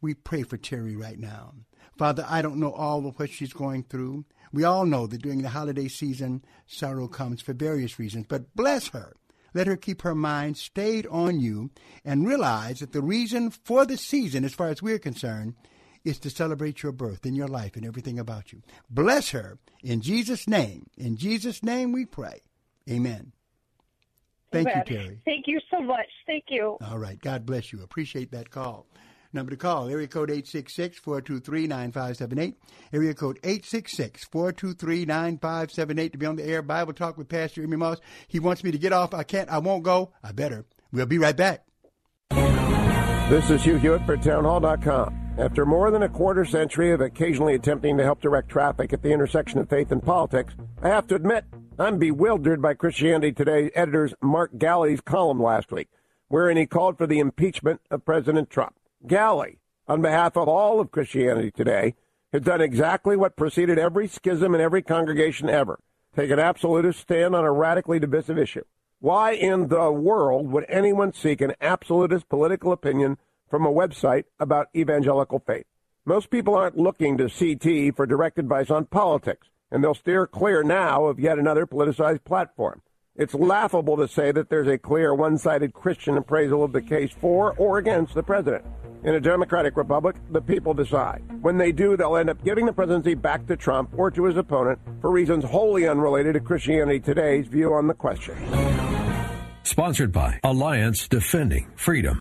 we pray for Terry right now. Father, I don't know all of what she's going through. We all know that during the holiday season, sorrow comes for various reasons, but bless her. Let her keep her mind stayed on you and realize that the reason for the season, as far as we're concerned, is to celebrate your birth and your life and everything about you. Bless her in Jesus' name. In Jesus' name we pray. Amen. Thank Amen. you, Terry. Thank you so much. Thank you. All right. God bless you. Appreciate that call. Number to call, area code 866-423-9578. Area code 866-423-9578 to be on the air. Bible Talk with Pastor Emery Moss. He wants me to get off. I can't. I won't go. I better. We'll be right back. This is Hugh Hewitt for Townhall.com. After more than a quarter century of occasionally attempting to help direct traffic at the intersection of faith and politics, I have to admit I'm bewildered by Christianity Today editor's Mark Galli's column last week, wherein he called for the impeachment of President Trump. Galli, on behalf of all of Christianity Today, has done exactly what preceded every schism in every congregation ever take an absolutist stand on a radically divisive issue. Why in the world would anyone seek an absolutist political opinion from a website about evangelical faith? Most people aren't looking to CT for direct advice on politics, and they'll steer clear now of yet another politicized platform. It's laughable to say that there's a clear one sided Christian appraisal of the case for or against the president. In a democratic republic, the people decide. When they do, they'll end up giving the presidency back to Trump or to his opponent for reasons wholly unrelated to Christianity Today's view on the question. Sponsored by Alliance Defending Freedom.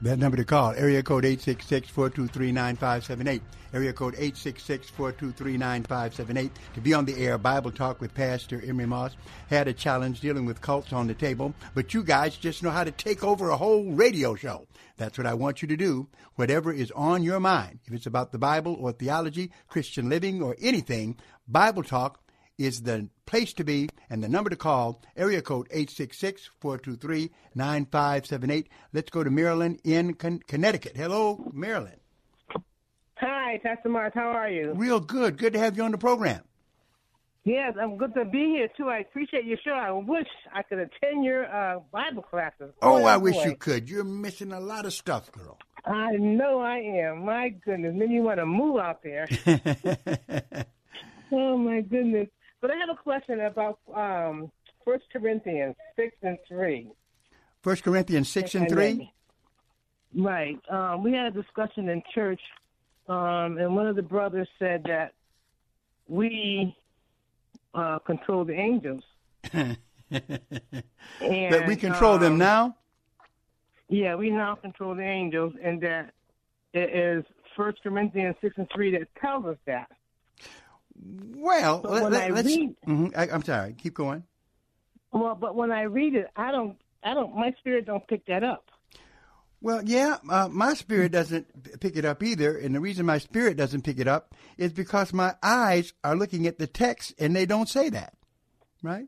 That number to call, area code 866-423-9578. Area code 866-423-9578. To be on the air, Bible Talk with Pastor Emery Moss. Had a challenge dealing with cults on the table, but you guys just know how to take over a whole radio show. That's what I want you to do. Whatever is on your mind, if it's about the Bible or theology, Christian living, or anything, Bible Talk is the place to be and the number to call, area code 866-423-9578. Let's go to Maryland in Con- Connecticut. Hello, Maryland. Hi, Pastor Mark. How are you? Real good. Good to have you on the program. Yes, I'm good to be here too. I appreciate your show. I wish I could attend your uh, Bible classes. Oh, I boy. wish you could. You're missing a lot of stuff, girl. I know I am. My goodness, then you want to move out there. oh my goodness. But I have a question about um First Corinthians six and three. First Corinthians 6 and 3? Right. Um, we had a discussion in church, um, and one of the brothers said that we uh, control the angels. that we control them um, now? Yeah, we now control the angels, and that it is First Corinthians six and three that tells us that. Well, But let, when I us read- I, I'm sorry. Keep going. Well, but when I read it, I don't, I don't, my spirit don't pick that up. Well, yeah, uh, my spirit doesn't pick it up either, and the reason my spirit doesn't pick it up is because my eyes are looking at the text and they don't say that, right?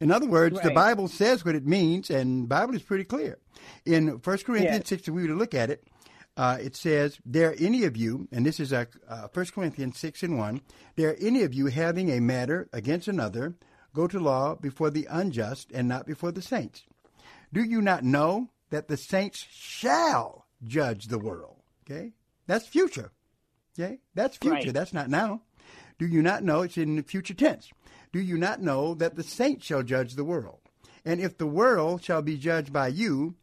In other words, the Bible says what it means, and the Bible is pretty clear. In 1 Corinthians Yes. 6, if we were to look at it, uh, it says, There any of you, and this is a, uh, 1 Corinthians 6 and 1, there any of you having a matter against another, go to law before the unjust and not before the saints. Do you not know that the saints shall judge the world? Okay? That's future. Okay? That's future. Right. That's not now. Do you not know? It's in the future tense. Do you not know that the saints shall judge the world? And if the world shall be judged by you,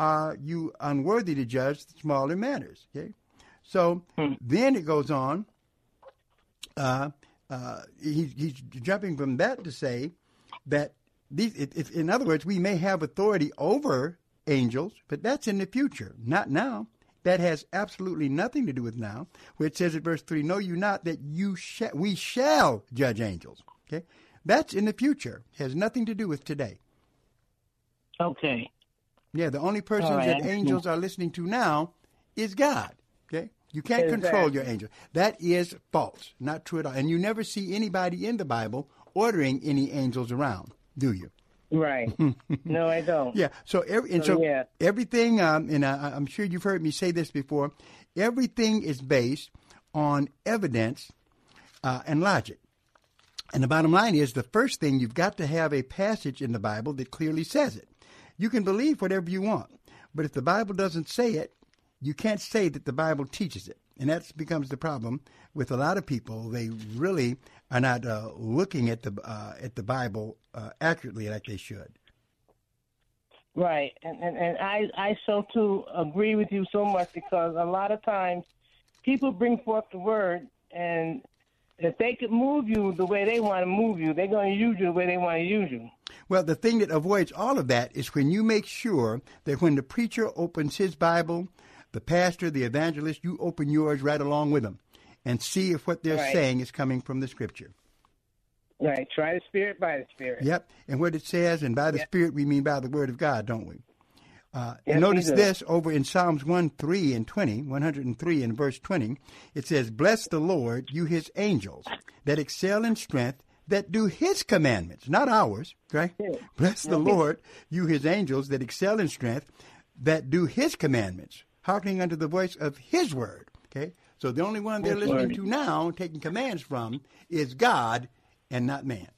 are you unworthy to judge the smaller matters? Okay? So then it goes on. Uh, uh, he, he's jumping from that to say that these, it, it, in other words, we may have authority over angels, but that's in the future, not now. That has absolutely nothing to do with now. Where it says in verse three, "Know you not that you shall we shall judge angels." Okay, that's in the future. it Has nothing to do with today. Okay. Yeah, the only persons All right, that angels are listening to now is God. Okay, You can't control your angel. That is false, not true at all. And you never see anybody in the Bible ordering any angels around, do you? Right. no, I don't. Yeah. So every and So, so yeah. everything, um, and I, I'm sure you've heard me say this before. Everything is based on evidence uh, and logic. And the bottom line is, the first thing you've got to have a passage in the Bible that clearly says it. You can believe whatever you want, but if the Bible doesn't say it, you can't say that the Bible teaches it. And that becomes the problem with a lot of people. They really are not uh, looking at the uh, at the Bible uh, accurately like they should. Right, and, and and I I so too agree with you so much because a lot of times people bring forth the word, and if they could move you the way they want to move you, they're going to use you the way they want to use you. Well, the thing that avoids all of that is when you make sure that when the preacher opens his Bible, the pastor, the evangelist, you open yours right along with them and see if what they're Right. saying is coming from the scripture. Right, try the spirit by the spirit. Yep. And what it says, and by the Yeah. Spirit, we mean by the Word of God, don't we? Uh, and notice this over in Psalms 1 3 and 20, 103 and verse 20. It says, Bless the Lord, you his angels, that excel in strength, that do his commandments, not ours, right? Bless the Lord, you his angels, that excel in strength, that do his commandments, hearkening unto the voice of his word. Okay? So the only one they're His listening word. to now, taking commands from, is God and not man.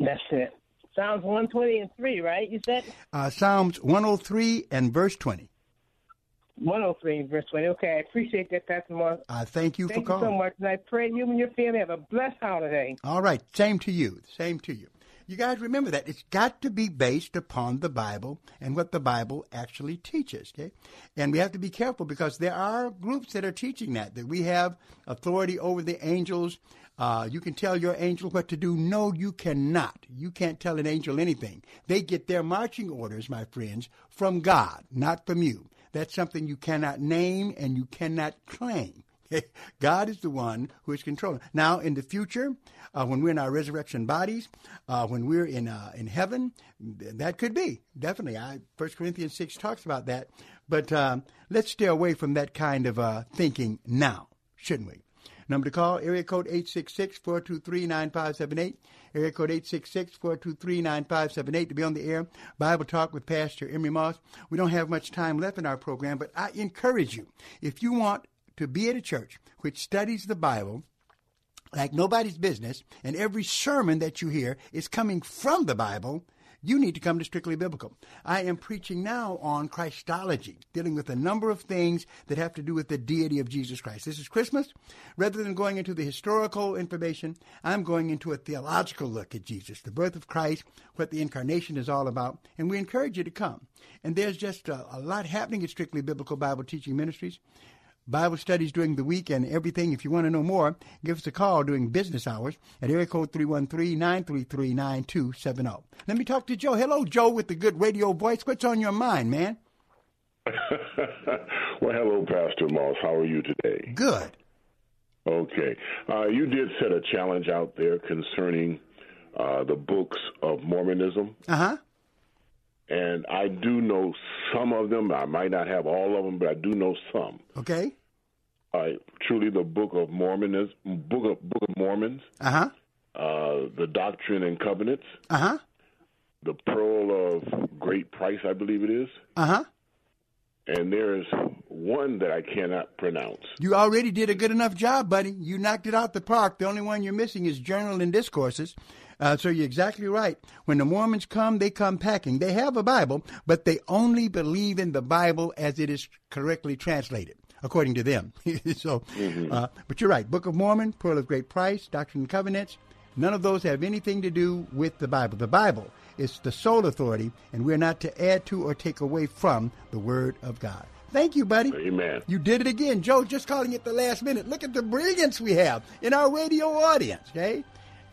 That's it. Psalms 120 and 3, right? You said Uh, Psalms 103 and verse 20. 103 verse 20. Okay, I appreciate that, Pastor Moore. I thank you Thank for you so much, and I pray you and your family have a blessed holiday. All right, same to you. Same to you. You guys remember that. It's got to be based upon the Bible and what the Bible actually teaches, okay? And we have to be careful because there are groups that are teaching that, that we have authority over the angels. Uh, you can tell your angel what to do. No, you cannot. You can't tell an angel anything. They get their marching orders, my friends, from God, not from you. That's something you cannot name and you cannot claim. God is the one who is controlling. Now, in the future, uh, when we're in our resurrection bodies, uh, when we're in uh, in heaven, th- that could be definitely. I First Corinthians six talks about that. But um, let's stay away from that kind of uh, thinking now, shouldn't we? Number to call, area code 866-423-9578. Area code 866-423-9578 to be on the air. Bible Talk with Pastor Emery Moss. We don't have much time left in our program, but I encourage you, if you want to be at a church which studies the Bible like nobody's business, and every sermon that you hear is coming from the Bible, you need to come to Strictly Biblical. I am preaching now on Christology, dealing with a number of things that have to do with the deity of Jesus Christ. This is Christmas. Rather than going into the historical information, I'm going into a theological look at Jesus, the birth of Christ, what the incarnation is all about, and we encourage you to come. And there's just a, a lot happening at Strictly Biblical Bible Teaching Ministries. Bible studies during the week and everything. If you want to know more, give us a call during business hours at area code 313-933-9270. Let me talk to Joe. Hello, Joe, with the good radio voice. What's on your mind, man? well, hello, Pastor Moss. How are you today? Good. Okay. Uh, you did set a challenge out there concerning uh, the books of Mormonism, Uh-huh. And I do know some of them. I might not have all of them, but I do know some. Okay. Uh, truly, the Book of Mormonism, Book of Book of Mormons, Uh-huh. uh, the Doctrine and Covenants, Uh-huh. the Pearl of Great Price, I believe it is, Uh-huh. and there is one that I cannot pronounce. You already did a good enough job, buddy. You knocked it out the park. The only one you're missing is Journal and Discourses. Uh, so you're exactly right. When the Mormons come, they come packing. They have a Bible, but they only believe in the Bible as it is correctly translated, according to them. so, uh, but you're right. Book of Mormon, Pearl of Great Price, Doctrine and Covenants. None of those have anything to do with the Bible. The Bible is the sole authority, and we're not to add to or take away from the Word of God. Thank you, buddy. Amen. You did it again. Joe, just calling it the last minute. Look at the brilliance we have in our radio audience, okay?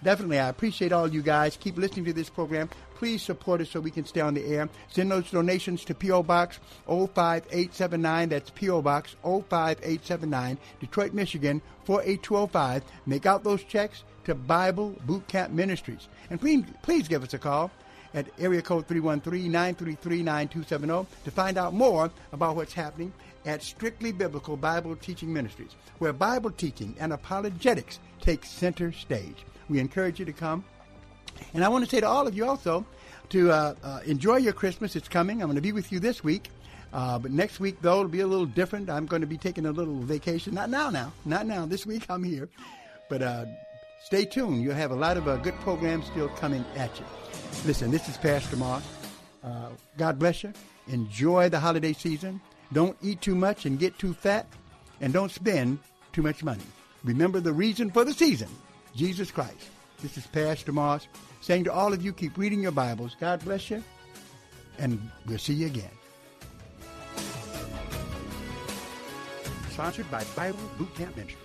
Definitely, I appreciate all you guys. Keep listening to this program. Please support us so we can stay on the air. Send those donations to P.O. Box 05879. That's P.O. Box 05879, Detroit, Michigan 48205. Make out those checks to Bible Boot Camp Ministries. And please, please give us a call at area code 313-933-9270 to find out more about what's happening at Strictly Biblical Bible Teaching Ministries, where Bible teaching and apologetics take center stage. We encourage you to come. And I want to say to all of you also to uh, uh, enjoy your Christmas. It's coming. I'm going to be with you this week. Uh, but next week, though, it'll be a little different. I'm going to be taking a little vacation. Not now, now. Not now. This week, I'm here. But uh, stay tuned. You'll have a lot of uh, good programs still coming at you. Listen, this is Pastor Moss. Uh, God bless you. Enjoy the holiday season. Don't eat too much and get too fat. And don't spend too much money. Remember the reason for the season Jesus Christ. This is Pastor Moss saying to all of you, keep reading your Bibles. God bless you. And we'll see you again. Sponsored by Bible Boot Camp Ministries.